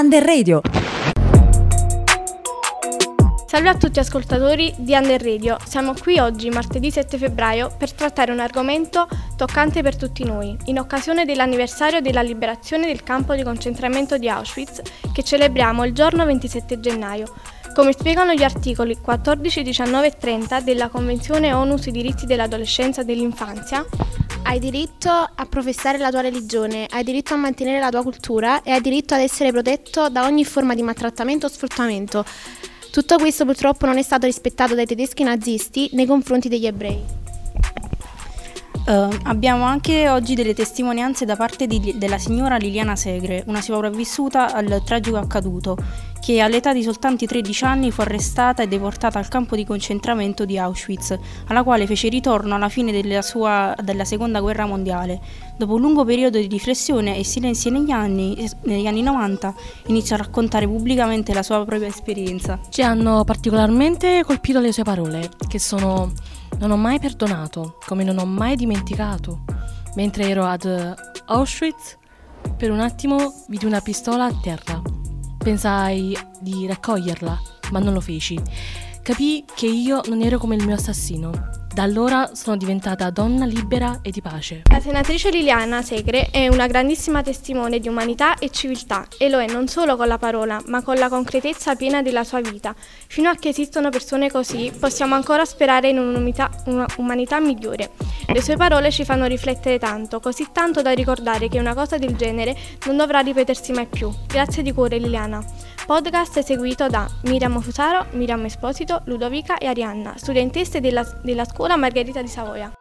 Under Radio. Salve a tutti ascoltatori di Under Radio, siamo qui oggi, martedì 7 febbraio, per trattare un argomento toccante per tutti noi, in occasione dell'anniversario della liberazione del campo di concentramento di Auschwitz, che celebriamo il giorno 27 gennaio. Come spiegano gli articoli 14, 19 e 30 della Convenzione ONU sui diritti dell'adolescenza e dell'infanzia, hai diritto a professare la tua religione, hai diritto a mantenere la tua cultura e hai diritto ad essere protetto da ogni forma di maltrattamento o sfruttamento. Tutto questo purtroppo non è stato rispettato dai tedeschi nazisti nei confronti degli ebrei. Uh, abbiamo anche oggi delle testimonianze da parte di, della signora Liliana Segre, una sopravvissuta al tragico accaduto, che all'età di soltanto 13 anni fu arrestata e deportata al campo di concentramento di Auschwitz, alla quale fece ritorno alla fine della, sua, della seconda guerra mondiale. Dopo un lungo periodo di riflessione e silenzio negli anni, negli anni 90, iniziò a raccontare pubblicamente la sua propria esperienza. Ci hanno particolarmente colpito le sue parole, che sono non ho mai perdonato, come non ho mai dimenticato. Mentre ero ad Auschwitz, per un attimo vidi una pistola a terra. Pensai di raccoglierla, ma non lo feci. Capii che io non ero come il mio assassino. Da allora sono diventata donna libera e di pace. La senatrice Liliana Segre è una grandissima testimone di umanità e civiltà e lo è non solo con la parola, ma con la concretezza piena della sua vita. Fino a che esistono persone così, possiamo ancora sperare in un'umanità migliore. Le sue parole ci fanno riflettere tanto, così tanto da ricordare che una cosa del genere non dovrà ripetersi mai più. Grazie di cuore Liliana. Podcast eseguito da Miriam Fusaro, Miriam Esposito, Ludovica e Arianna, studentesse della, della scuola Margherita di Savoia.